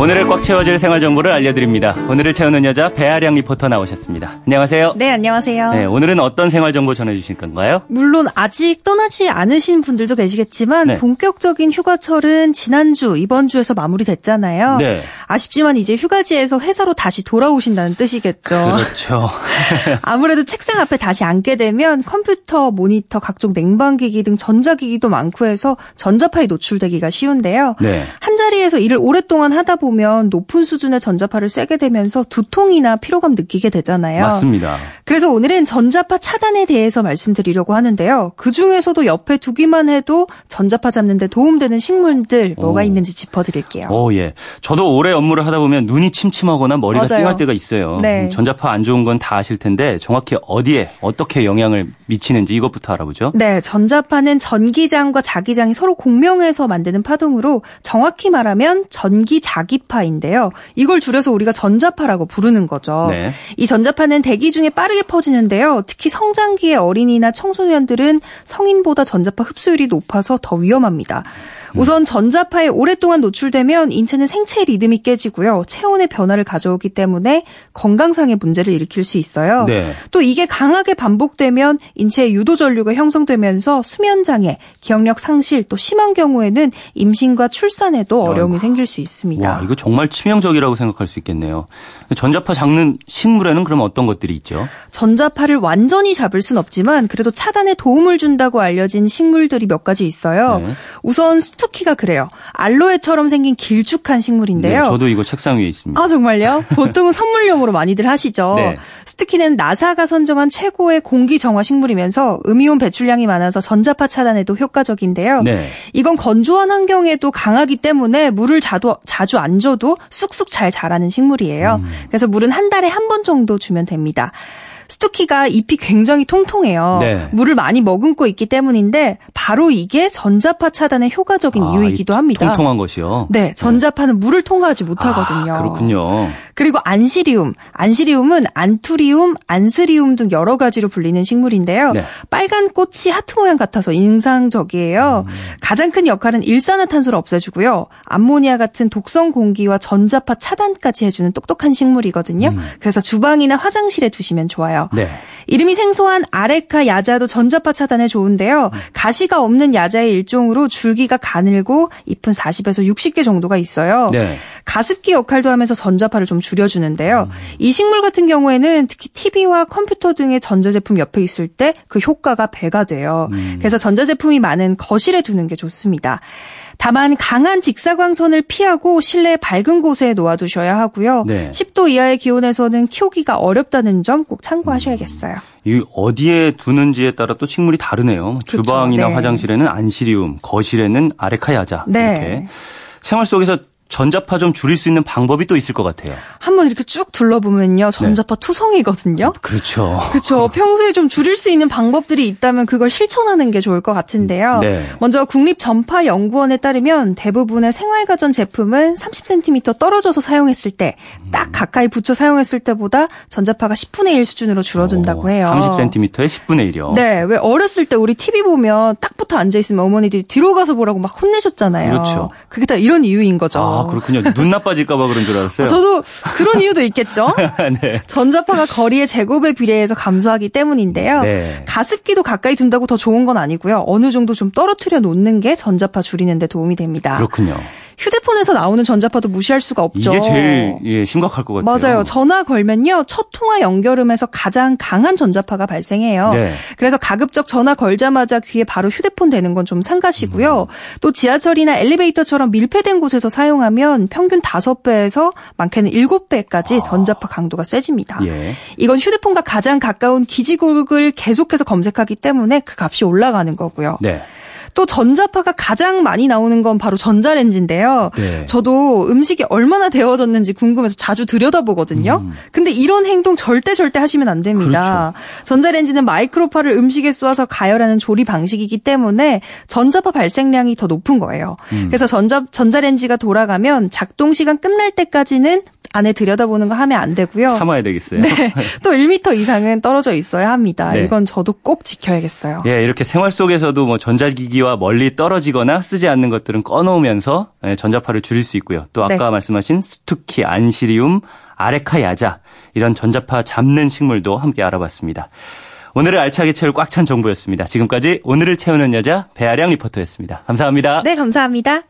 오늘을 꽉 채워줄 생활 정보를 알려드립니다. 오늘을 채우는 여자 배아량 리포터 나오셨습니다. 안녕하세요. 네, 안녕하세요. 네, 오늘은 어떤 생활 정보 전해주실 건가요? 물론 아직 떠나지 않으신 분들도 계시겠지만 네. 본격적인 휴가철은 지난주, 이번 주에서 마무리됐잖아요. 네. 아쉽지만 이제 휴가지에서 회사로 다시 돌아오신다는 뜻이겠죠. 그렇죠. 아무래도 책상 앞에 다시 앉게 되면 컴퓨터, 모니터, 각종 냉방기기 등 전자기기도 많고 해서 전자파에 노출되기가 쉬운데요. 네. 한 자리에서 일을 오랫동안 하다 보면 높은 수준의 전자파를 쐬게 되면서 두통이나 피로감 느끼게 되잖아요. 맞습니다. 그래서 오늘은 전자파 차단에 대해서 말씀드리려고 하는데요. 그 중에서도 옆에 두기만 해도 전자파 잡는데 도움되는 식물들 뭐가 오. 있는지 짚어드릴게요. 오, 예. 저도 오래 업무를 하다 보면 눈이 침침하거나 머리가 맞아요. 띵할 때가 있어요. 네. 음, 전자파 안 좋은 건 다 아실 텐데 정확히 어디에 어떻게 영향을 미치는지 이것부터 알아보죠. 네, 전자파는 전기장과 자기장이 서로 공명해서 만드는 파동으로 정확히 말하면 전기 자기 파인데요. 이걸 줄여서 우리가 전자파라고 부르는 거죠. 네. 이 전자파는 대기 중에 빠르게 퍼지는데요. 특히 성장기의 어린이나 청소년들은 성인보다 전자파 흡수율이 높아서 더 위험합니다. 우선 전자파에 오랫동안 노출되면 인체는 생체 리듬이 깨지고요. 체온의 변화를 가져오기 때문에 건강상의 문제를 일으킬 수 있어요. 네. 또 이게 강하게 반복되면 인체에 유도 전류가 형성되면서 수면 장애, 기억력 상실, 또 심한 경우에는 임신과 출산에도 어려움이 생길 수 있습니다. 와, 이거 정말 치명적이라고 생각할 수 있겠네요. 전자파 잡는 식물에는 그럼 어떤 것들이 있죠? 전자파를 완전히 잡을 순 없지만 그래도 차단에 도움을 준다고 알려진 식물들이 몇 가지 있어요. 네. 우선 스투키가 그래요. 알로에처럼 생긴 길쭉한 식물인데요. 네, 저도 이거 책상 위에 있습니다. 아 정말요? 보통은 선물용으로 많이들 하시죠. 네. 스투키는 나사가 선정한 최고의 공기 정화 식물이면서 음이온 배출량이 많아서 전자파 차단에도 효과적인데요. 네. 이건 건조한 환경에도 강하기 때문에 물을 자도, 자주 안 줘도 쑥쑥 잘 자라는 식물이에요. 음. 그래서 물은 한 달에 한 번 정도 주면 됩니다. 스투키가 잎이 굉장히 통통해요. 네. 물을 많이 머금고 있기 때문인데 바로 이게 전자파 차단에 효과적인 아, 이유이기도 이 합니다. 통통한 것이요. 네, 전자파는 물을 통과하지 못하거든요. 아, 그렇군요. 그리고 안시리움. 안시리움은 안투리움, 안스리움 등 여러 가지로 불리는 식물인데요. 네. 빨간 꽃이 하트 모양 같아서 인상적이에요. 음. 가장 큰 역할은 일산화탄소를 없애주고요. 암모니아 같은 독성 공기와 전자파 차단까지 해주는 똑똑한 식물이거든요. 그래서 주방이나 화장실에 두시면 좋아요. 네. 이름이 생소한 아레카 야자도 전자파 차단에 좋은데요. 가시가 없는 야자의 일종으로 줄기가 가늘고 잎은 40에서 60개 정도가 있어요. 네. 가습기 역할도 하면서 전자파를 좀 줄여주는데요. 이 식물 같은 경우에는 특히 TV와 컴퓨터 등의 전자제품 옆에 있을 때 그 효과가 배가 돼요. 그래서 전자제품이 많은 거실에 두는 게 좋습니다. 다만 강한 직사광선을 피하고 실내 밝은 곳에 놓아두셔야 하고요. 네. 10도 이하의 기온에서는 키우기가 어렵다는 점 꼭 참고하 셔야겠어요. 이 어디에 두는지에 따라 또 식물이 다르네요. 그렇죠. 주방이나 네. 화장실에는 안시리움, 거실에는 아레카야자 네. 이렇게 생활 속에서 전자파 좀 줄일 수 있는 방법이 또 있을 것 같아요. 한번 이렇게 쭉 둘러보면요. 전자파 투성이거든요. 그렇죠. 그렇죠. 평소에 좀 줄일 수 있는 방법들이 있다면 그걸 실천하는 게 좋을 것 같은데요. 네. 먼저 국립전파연구원에 따르면 대부분의 생활가전 제품은 30cm 떨어져서 사용했을 때, 딱 가까이 붙여 사용했을 때보다 전자파가 10분의 1 수준으로 줄어든다고 해요. 30cm에 10분의 1이요. 네, 왜 어렸을 때 우리 TV 보면 딱 붙어 앉아 있으면 어머니들이 뒤로 가서 보라고 막 혼내셨잖아요. 그렇죠. 그게 다 이런 이유인 거죠. 아, 그렇군요. 눈 나빠질까봐 그런 줄 알았어요. 저도 그런 이유도 있겠죠. 네. 전자파가 거리의 제곱에 비례해서 감소하기 때문인데요. 네. 가습기도 가까이 둔다고 더 좋은 건 아니고요. 어느 정도 좀 떨어뜨려 놓는 게 전자파 줄이는 데 도움이 됩니다. 그렇군요. 휴대폰에서 나오는 전자파도 무시할 수가 없죠. 이게 제일 예, 심각할 것 같아요. 맞아요. 전화 걸면요. 첫 통화 연결음에서 가장 강한 전자파가 발생해요. 네. 그래서 가급적 전화 걸자마자 귀에 바로 휴대폰 대는 건 좀 삼가시고요. 음. 또 지하철이나 엘리베이터처럼 밀폐된 곳에서 사용하면 평균 5배에서 많게는 7배까지 전자파 강도가 세집니다. 아. 예. 이건 휴대폰과 가장 가까운 기지국을 계속해서 검색하기 때문에 그 값이 올라가는 거고요. 네. 또 전자파가 가장 많이 나오는 건 바로 전자레인지인데요. 네. 저도 음식이 얼마나 데워졌는지 궁금해서 자주 들여다보거든요. 근데 이런 행동 절대 절대 하시면 안 됩니다. 전자레인지는 마이크로파를 음식에 쏘아서 가열하는 조리 방식이기 때문에 전자파 발생량이 더 높은 거예요. 그래서 전자 전자레인지가 돌아가면 작동 시간 끝날 때까지는 안에 들여다보는 거 하면 안 되고요. 참아야 되겠어요. 네. 또 1m 이상은 떨어져 있어야 합니다. 네. 이건 저도 꼭 지켜야겠어요. 예, 이렇게 생활 속에서도 뭐 전자기기 공기와 멀리 떨어지거나 쓰지 않는 것들은 꺼놓으면서 예, 전자파를 줄일 수 있고요. 또 아까 네. 말씀하신 스투키, 안시리움, 아레카 야자 이런 전자파 잡는 식물도 함께 알아봤습니다. 오늘을 알차게 채울 꽉 찬 정보였습니다. 지금까지 오늘을 채우는 여자 배아량 리포터였습니다. 감사합니다. 네, 감사합니다.